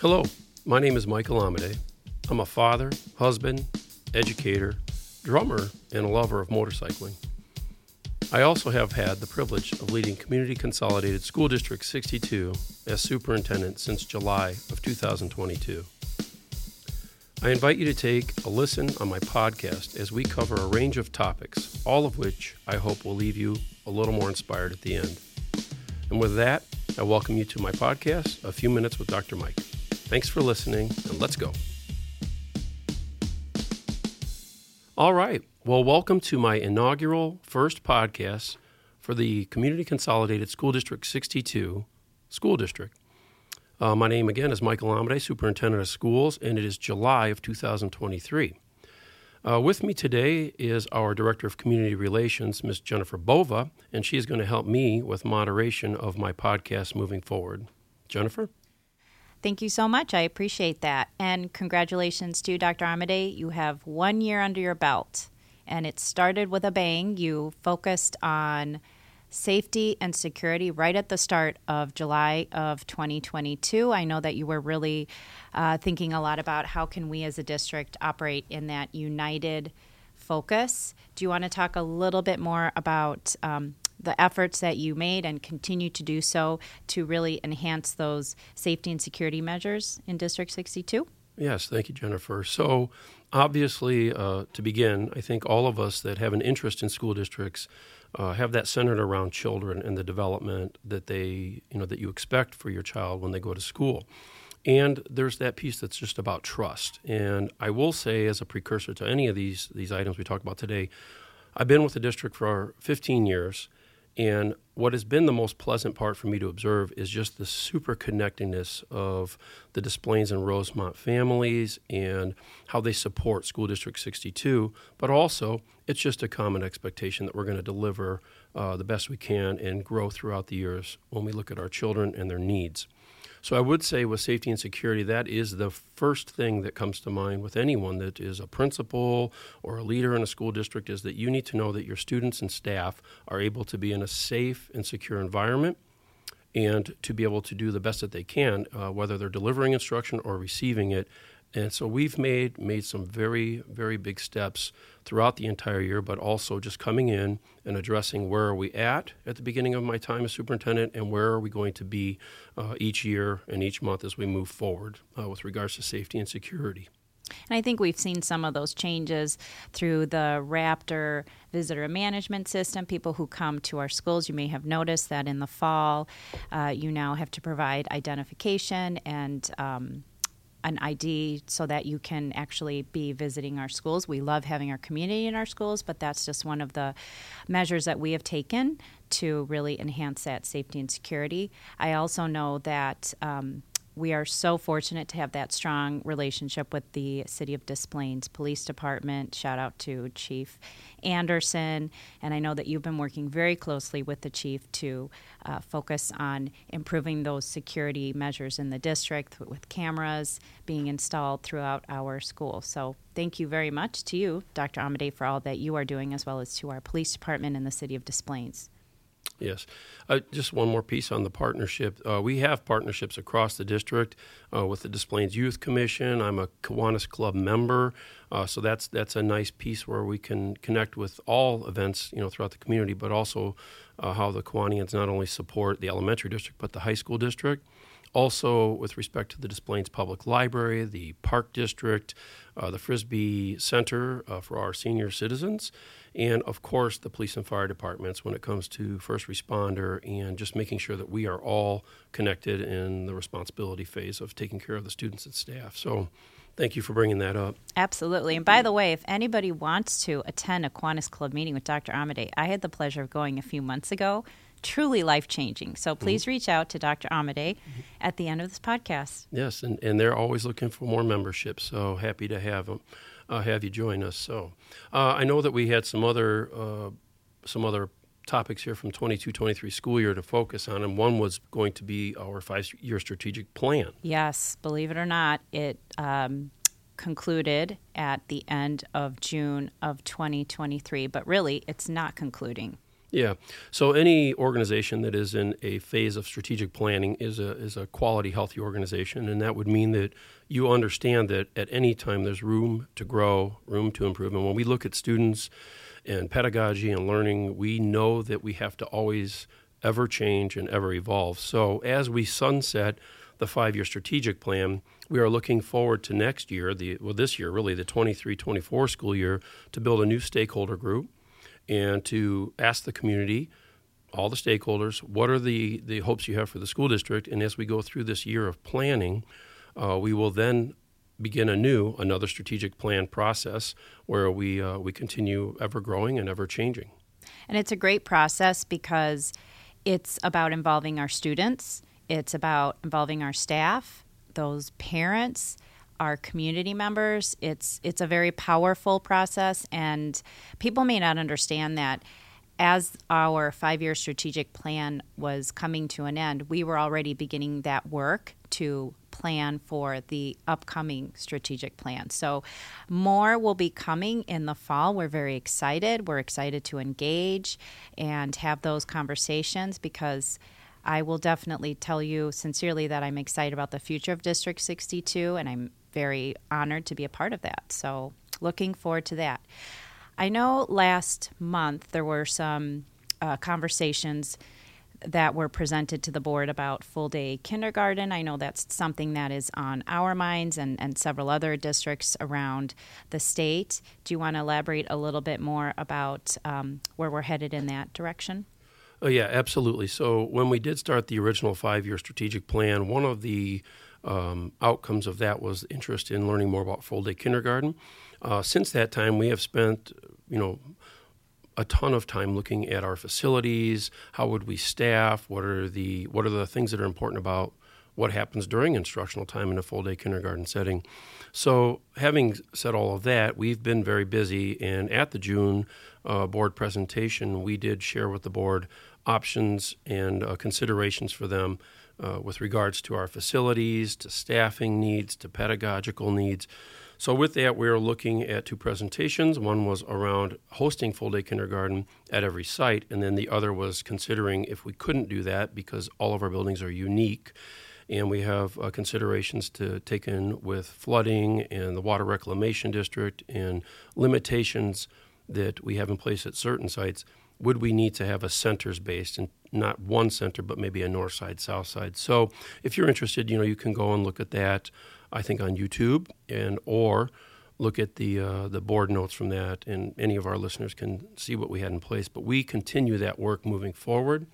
Hello, my name is Michael Amadei. I'm a father, husband, educator, drummer, and a lover of motorcycling. I also have had the privilege of leading Community Consolidated School District 62 as superintendent since July of 2022. I invite you to take a listen on my podcast as we cover a range of topics, all of which I hope will leave you a little more inspired at the end. And with that, I welcome you to my podcast, A Few Minutes with Dr. Mike. Thanks for listening, and let's go. All right. Well, welcome to my inaugural first podcast for the Community Consolidated School District 62 School District. Uh, my name again is Michael Amadei, Superintendent of Schools, and it is July of 2023. Uh, with me today is our Director of Community Relations, Ms. Jennifer Bova, and she is going to help me with moderation of my podcast moving forward. Jennifer? Thank you so much. I appreciate that. And congratulations to Dr. Amadei. You have one year under your belt, and it started with a bang. You focused on safety and security right at the start of July of 2022. I know that you were really uh, thinking a lot about how can we as a district operate in that united focus. Do you want to talk a little bit more about um, the efforts that you made and continue to do so to really enhance those safety and security measures in District 62? Yes, thank you, Jennifer. So, obviously, uh, to begin, I think all of us that have an interest in school districts uh, have that centered around children and the development that they, you know, that you expect for your child when they go to school. And there's that piece that's just about trust. And I will say, as a precursor to any of these these items we talk about today, I've been with the district for 15 years, and what has been the most pleasant part for me to observe is just the super connectedness of the Des Plaines and Rosemont families and how they support School District 62. But also, it's just a common expectation that we're going to deliver uh, the best we can and grow throughout the years when we look at our children and their needs. So I would say with safety and security, that is the first thing that comes to mind with anyone that is a principal or a leader in a school district is that you need to know that your students and staff are able to be in a safe and secure environment and to be able to do the best that they can, uh, whether they're delivering instruction or receiving it and so we've made made some very very big steps throughout the entire year, but also just coming in and addressing where are we at at the beginning of my time as superintendent, and where are we going to be uh, each year and each month as we move forward uh, with regards to safety and security. And I think we've seen some of those changes through the Raptor visitor management system. People who come to our schools, you may have noticed that in the fall, uh, you now have to provide identification and um, an ID so that you can actually be visiting our schools. We love having our community in our schools, but that's just one of the measures that we have taken to really enhance that safety and security. I also know that um, we are so fortunate to have that strong relationship with the City of Des Plaines Police Department. Shout out to Chief Anderson. And I know that you've been working very closely with the chief to uh, focus on improving those security measures in the district with cameras being installed throughout our school. So thank you very much to you, Dr. Amadei, for all that you are doing, as well as to our police department in the City of Des Plaines. Yes. Uh, just one more piece on the partnership. Uh, we have partnerships across the district uh, with the Des Youth Commission. I'm a Kiwanis Club member, uh, so that's that's a nice piece where we can connect with all events, you know, throughout the community, but also uh, how the Kiwanians not only support the elementary district but the high school district. Also, with respect to the Des Plaines Public Library, the Park District, uh, the Frisbie Center uh, for our senior citizens, and of course the police and fire departments when it comes to first responder and just making sure that we are all connected in the responsibility phase of taking care of the students and staff. So, Thank you for bringing that up. Absolutely. And by the way, if anybody wants to attend a Kiwanis Club meeting with Dr. Amadei, I had the pleasure of going a few months ago truly life changing. So mm-hmm. please mm-hmm. reach out to Dr. Amadei mm-hmm. at the end of this podcast. Yes, and, and they're always looking for more membership. So happy to have them, uh, have you join us. So uh, I know that we had some other uh, some other topics here from 22-23 school year to focus on, and one was going to be our five-year strategic plan. Yes, believe it or not, it. Um, concluded at the end of June of 2023, but really it's not concluding Yeah. So any organization that is in a phase of strategic planning is a is a quality, healthy organization, and that would mean that you understand that at any time there's room to grow, room to improve. And when we look at students and pedagogy and learning, we know that we have to always ever change and ever evolve. So as we sunset the five-year strategic plan, we are looking forward to next year, the well this year really the 23-24 school year to build a new stakeholder group and to ask the community, all the stakeholders, what are the, the hopes you have for the school district. And as we go through this year of planning, uh, we will then begin anew another strategic plan process where we, uh, we continue ever growing and ever changing. And it's a great process because it's about involving our students, it's about involving our staff, those parents, our community members. It's it's a very powerful process, and people may not understand that. As our five year strategic plan was coming to an end, we were already beginning that work to plan for the upcoming strategic plan. So, more will be coming in the fall. We're very excited. We're excited to engage and have those conversations because I will definitely tell you sincerely that I'm excited about the future of District 62 and I'm very honored to be a part of that. So, looking forward to that. I know last month there were some uh, conversations that were presented to the board about full day kindergarten. I know that's something that is on our minds and, and several other districts around the state. Do you want to elaborate a little bit more about um, where we're headed in that direction? Oh, yeah, absolutely. So, when we did start the original five year strategic plan, one of the um, outcomes of that was interest in learning more about full day kindergarten. Uh, since that time, we have spent, you know, a ton of time looking at our facilities. How would we staff? What are the what are the things that are important about what happens during instructional time in a full day kindergarten setting? So, having said all of that, we've been very busy, and at the June uh, board presentation, we did share with the board options and uh, considerations for them uh, with regards to our facilities, to staffing needs, to pedagogical needs. So, with that, we are looking at two presentations. One was around hosting full day kindergarten at every site, and then the other was considering if we couldn't do that because all of our buildings are unique. And we have uh, considerations to take in with flooding and the water reclamation district and limitations that we have in place at certain sites would we need to have a centers based and not one center but maybe a north side south side? So if you're interested you know you can go and look at that i think on youtube and or look at the uh, the board notes from that and any of our listeners can see what we had in place. But we continue that work moving forward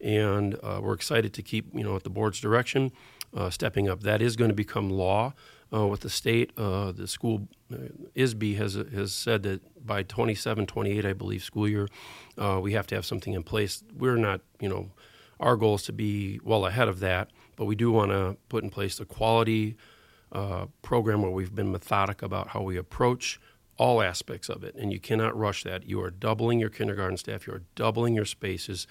and uh, we're excited to keep you know at the board's direction uh, stepping up. That is going to become law uh, with the state. Uh, the school, uh, ISB has has said that by 27, 28, I believe, school year, uh, we have to have something in place. We're not, you know, our goal is to be well ahead of that, but we do want to put in place a quality uh, program where we've been methodic about how we approach all aspects of it, and you cannot rush that. You are doubling your kindergarten staff. You are doubling your spaces.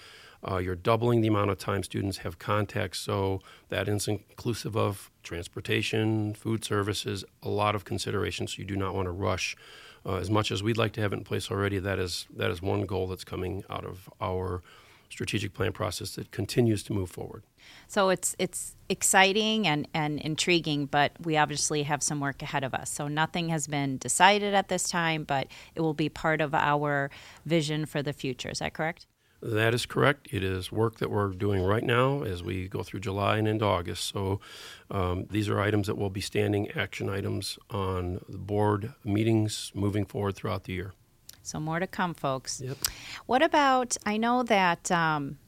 Uh, you're doubling the amount of time students have contact, so that is inclusive of transportation, food services, a lot of considerations. So you do not want to rush. Uh, as much as we'd like to have it in place already, that is that is one goal that's coming out of our strategic plan process that continues to move forward. So it's it's exciting and, and intriguing, but we obviously have some work ahead of us. So nothing has been decided at this time, but it will be part of our vision for the future. Is that correct? That is correct. It is work that we're doing right now as we go through July and into August. So um, these are items that will be standing action items on the board meetings moving forward throughout the year. So more to come, folks. Yep. What about? I know that um,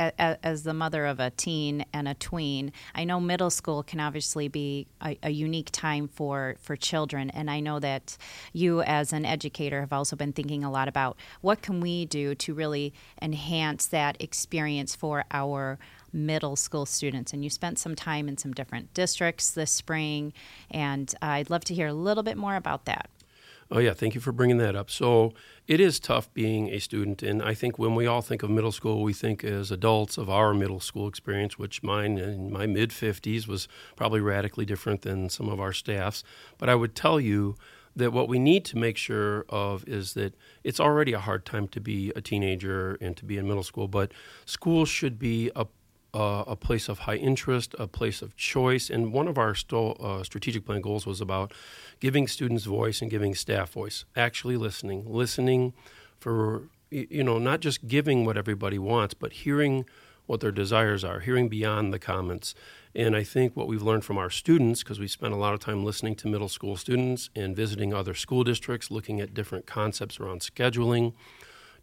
as the mother of a teen and a tween, I know middle school can obviously be a, a, unique time for, for children. And I know that you, as an educator, have also been thinking a lot about what can we do to really enhance that experience for our middle school students. And you spent some time in some different districts this spring, and I'd love to hear a little bit more about that. Oh, yeah, thank you for bringing that up. So, it is tough being a student. And I think when we all think of middle school, we think as adults of our middle school experience, which mine in my mid 50s was probably radically different than some of our staffs. But I would tell you that what we need to make sure of is that it's already a hard time to be a teenager and to be in middle school, but school should be a uh, a place of high interest, a place of choice. And one of our uh, strategic plan goals was about giving students voice and giving staff voice, actually listening, listening for, you know, not just giving what everybody wants, but hearing what their desires are, hearing beyond the comments. And I think what we've learned from our students, because we spent a lot of time listening to middle school students and visiting other school districts, looking at different concepts around scheduling,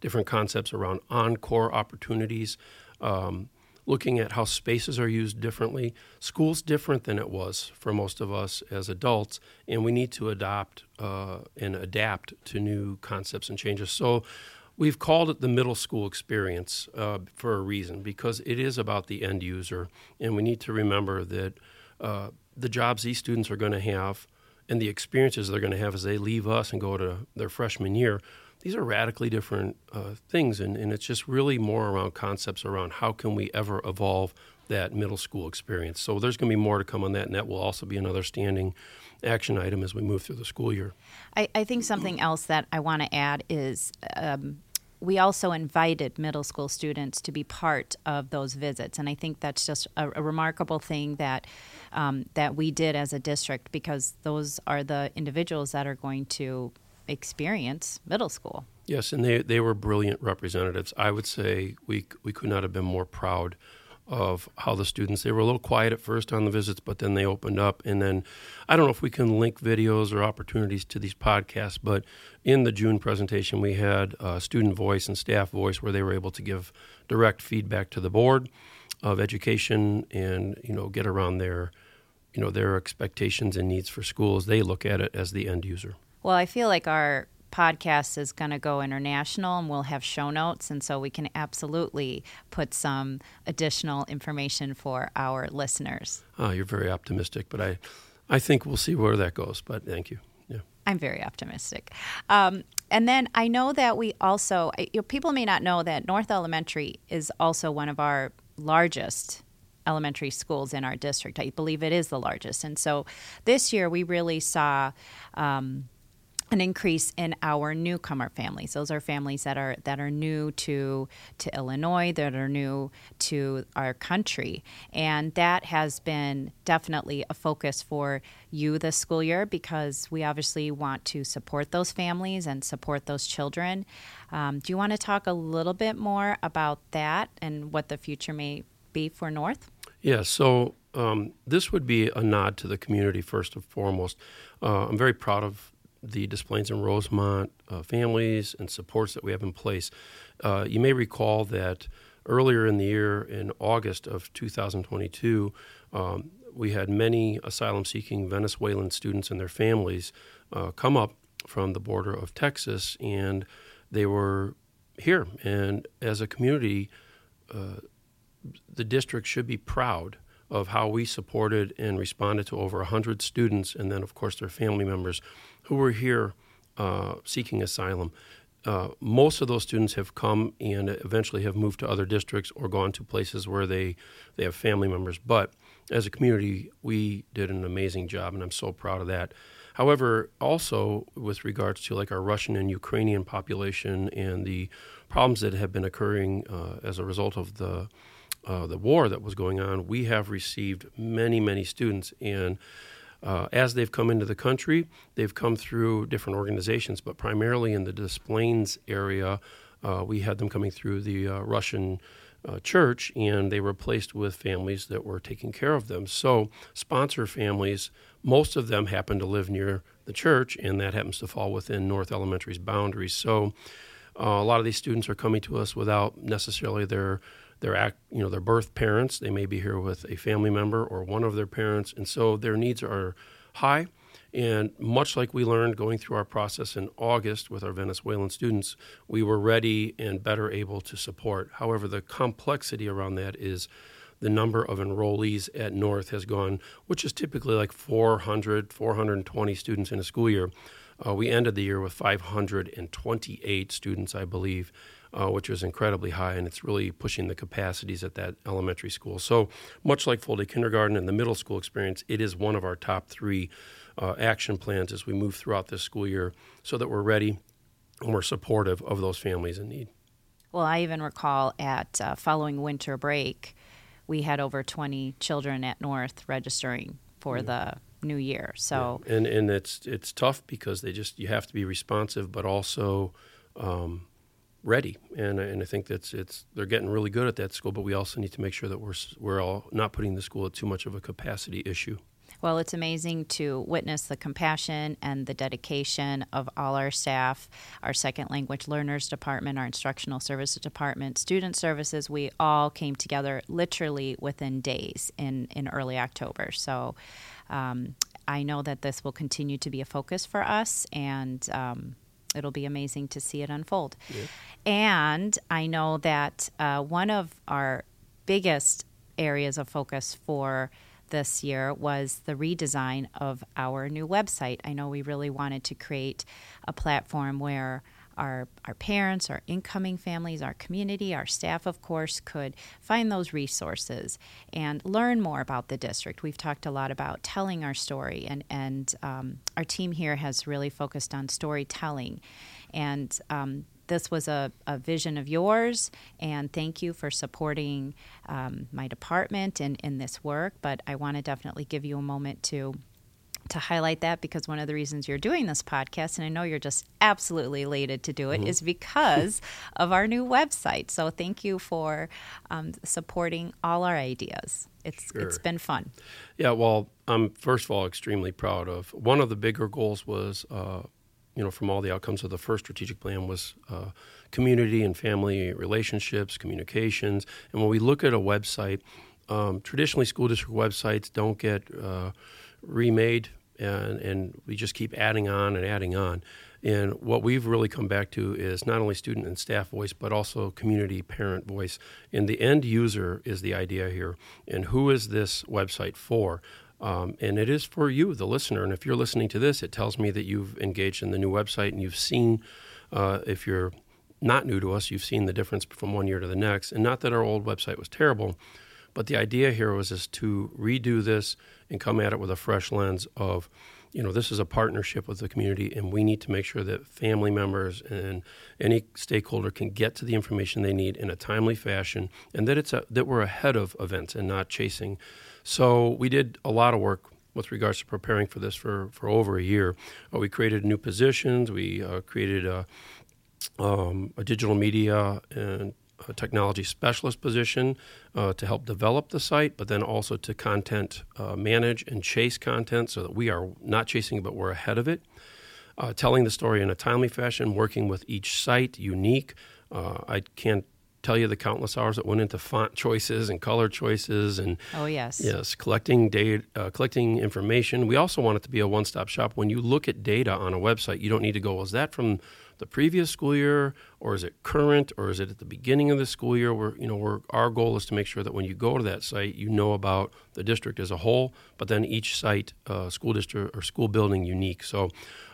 different concepts around encore opportunities. Um, looking at how spaces are used differently. School's different than it was for most of us as adults, and we need to adopt uh, and adapt to new concepts and changes. So we've called it the middle school experience uh, for a reason because it is about the end user, and we need to remember that uh, the jobs these students are going to have and the experiences they're going to have as they leave us and go to their freshman year these are radically different uh, things, and, and it's just really more around concepts around how can we ever evolve that middle school experience. So there's going to be more to come on that, and that will also be another standing action item as we move through the school year. I, I think something else that I want to add is. Um, we also invited middle school students to be part of those visits, and I think that's just a, a remarkable thing that um, that we did as a district because those are the individuals that are going to experience middle school. Yes, and they, they were brilliant representatives. I would say we, we could not have been more proud of how the students they were a little quiet at first on the visits but then they opened up and then i don't know if we can link videos or opportunities to these podcasts but in the june presentation we had student voice and staff voice where they were able to give direct feedback to the board of education and you know get around their you know their expectations and needs for schools they look at it as the end user well, I feel like our podcast is going to go international and we'll have show notes. And so we can absolutely put some additional information for our listeners. Oh, you're very optimistic, but I, I think we'll see where that goes. But thank you. Yeah. I'm very optimistic. Um, and then I know that we also, you know, people may not know that North Elementary is also one of our largest elementary schools in our district. I believe it is the largest. And so this year we really saw. Um, an increase in our newcomer families. Those are families that are that are new to to Illinois, that are new to our country, and that has been definitely a focus for you this school year because we obviously want to support those families and support those children. Um, do you want to talk a little bit more about that and what the future may be for North? Yeah. So um, this would be a nod to the community first and foremost. Uh, I'm very proud of the Des Plaines and Rosemont uh, families and supports that we have in place. Uh, you may recall that earlier in the year, in August of 2022, um, we had many asylum seeking Venezuelan students and their families uh, come up from the border of Texas, and they were here. And as a community, uh, the district should be proud of how we supported and responded to over 100 students and then, of course, their family members who were here uh, seeking asylum. Uh, most of those students have come and eventually have moved to other districts or gone to places where they, they have family members. But as a community, we did an amazing job, and I'm so proud of that. However, also with regards to like our Russian and Ukrainian population and the problems that have been occurring uh, as a result of the uh, the war that was going on, we have received many, many students. And uh, as they've come into the country, they've come through different organizations, but primarily in the Des Plaines area, uh, we had them coming through the uh, Russian uh, church, and they were placed with families that were taking care of them. So, sponsor families, most of them happen to live near the church, and that happens to fall within North Elementary's boundaries. So, uh, a lot of these students are coming to us without necessarily their their act, you know, their birth parents. They may be here with a family member or one of their parents, and so their needs are high. And much like we learned going through our process in August with our Venezuelan students, we were ready and better able to support. However, the complexity around that is the number of enrollees at North has gone, which is typically like 400, 420 students in a school year. Uh, we ended the year with 528 students, I believe, uh, which is incredibly high, and it's really pushing the capacities at that elementary school. So, much like full day kindergarten and the middle school experience, it is one of our top three uh, action plans as we move throughout this school year so that we're ready and we're supportive of those families in need. Well, I even recall at uh, following winter break, we had over 20 children at North registering for the new year. So yeah. and and it's it's tough because they just you have to be responsive, but also um, ready. And and I think that's it's they're getting really good at that school, but we also need to make sure that we're we're all not putting the school at too much of a capacity issue. Well, it's amazing to witness the compassion and the dedication of all our staff, our second language learners department, our instructional services department, student services. We all came together literally within days in, in early October. So um, I know that this will continue to be a focus for us and um, it'll be amazing to see it unfold. Yeah. And I know that uh, one of our biggest areas of focus for this year was the redesign of our new website. I know we really wanted to create a platform where our, our parents, our incoming families, our community, our staff, of course, could find those resources and learn more about the district. We've talked a lot about telling our story, and, and um, our team here has really focused on storytelling. And um, this was a, a vision of yours, and thank you for supporting um, my department in, in this work. But I want to definitely give you a moment to to highlight that because one of the reasons you're doing this podcast, and I know you're just absolutely elated to do it, mm-hmm. is because of our new website. So thank you for um, supporting all our ideas. It's sure. it's been fun. Yeah, well, I'm first of all extremely proud of one of the bigger goals was uh, you know, from all the outcomes of the first strategic plan was uh, community and family relationships, communications. And when we look at a website, um, traditionally school district websites don't get uh, remade, and, and we just keep adding on and adding on. And what we've really come back to is not only student and staff voice, but also community parent voice. And the end user is the idea here. And who is this website for? Um, and it is for you, the listener. And if you're listening to this, it tells me that you've engaged in the new website and you've seen, uh, if you're not new to us, you've seen the difference from one year to the next. And not that our old website was terrible, but the idea here was is to redo this and come at it with a fresh lens of, you know, this is a partnership with the community, and we need to make sure that family members and any stakeholder can get to the information they need in a timely fashion, and that it's a, that we're ahead of events and not chasing so we did a lot of work with regards to preparing for this for, for over a year. Uh, we created new positions. We uh, created a, um, a, digital media and technology specialist position uh, to help develop the site, but then also to content uh, manage and chase content so that we are not chasing, but we're ahead of it. Uh, telling the story in a timely fashion, working with each site unique. Uh, I can't tell you the countless hours that went into font choices and color choices and oh yes. yes collecting data uh, collecting information. We also want it to be a one-stop shop. When you look at data on a website you don't need to go is that from the previous school year or is it current or is it at the beginning of the school year? Where you know where our goal is to make sure that when you go to that site you know about the district as a whole but then each site uh, school district or school building unique. So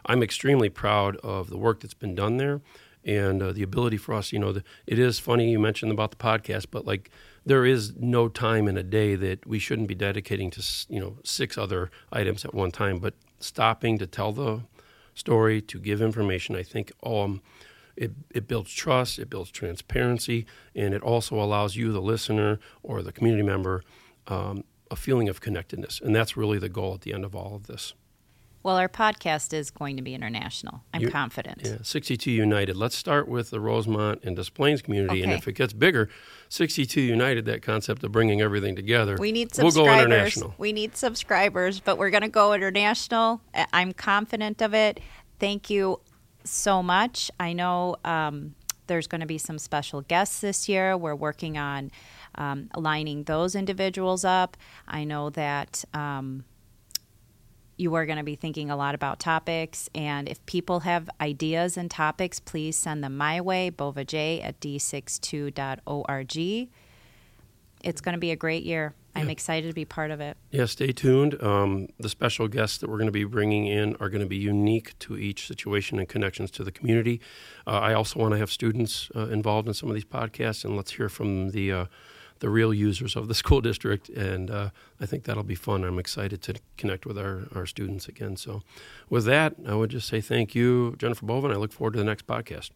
i'm extremely proud of the work that's been done there and uh, the ability for us, you know, the, it is funny you mentioned about the podcast, but like there is no time in a day that we shouldn't be dedicating to, you know, six other items at one time, but stopping to tell the story, to give information, I think um, it, it builds trust, it builds transparency, and it also allows you, the listener or the community member, um, a feeling of connectedness. And that's really the goal at the end of all of this. Well, our podcast is going to be international. I'm you, confident. Yeah, 62 United. Let's start with the Rosemont and Des Plaines community, okay. and if it gets bigger, 62 United. That concept of bringing everything together. We need subscribers. We'll go international. We need subscribers, but we're going to go international. I'm confident of it. Thank you so much. I know um, there's going to be some special guests this year. We're working on um, aligning those individuals up. I know that. Um, you are going to be thinking a lot about topics. And if people have ideas and topics, please send them my way, bovaj at d62.org. It's going to be a great year. I'm Yeah. excited to be part of it. Yeah, stay tuned. Um, the special guests that we're going to be bringing in are going to be unique to each situation and connections to the community. Uh, I also want to have students uh, involved in some of these podcasts, and let's hear from the uh, the real users of the school district. And uh, I think that'll be fun. I'm excited to connect with our, our students again. So, with that, I would just say thank you, Jennifer Bovin. I look forward to the next podcast.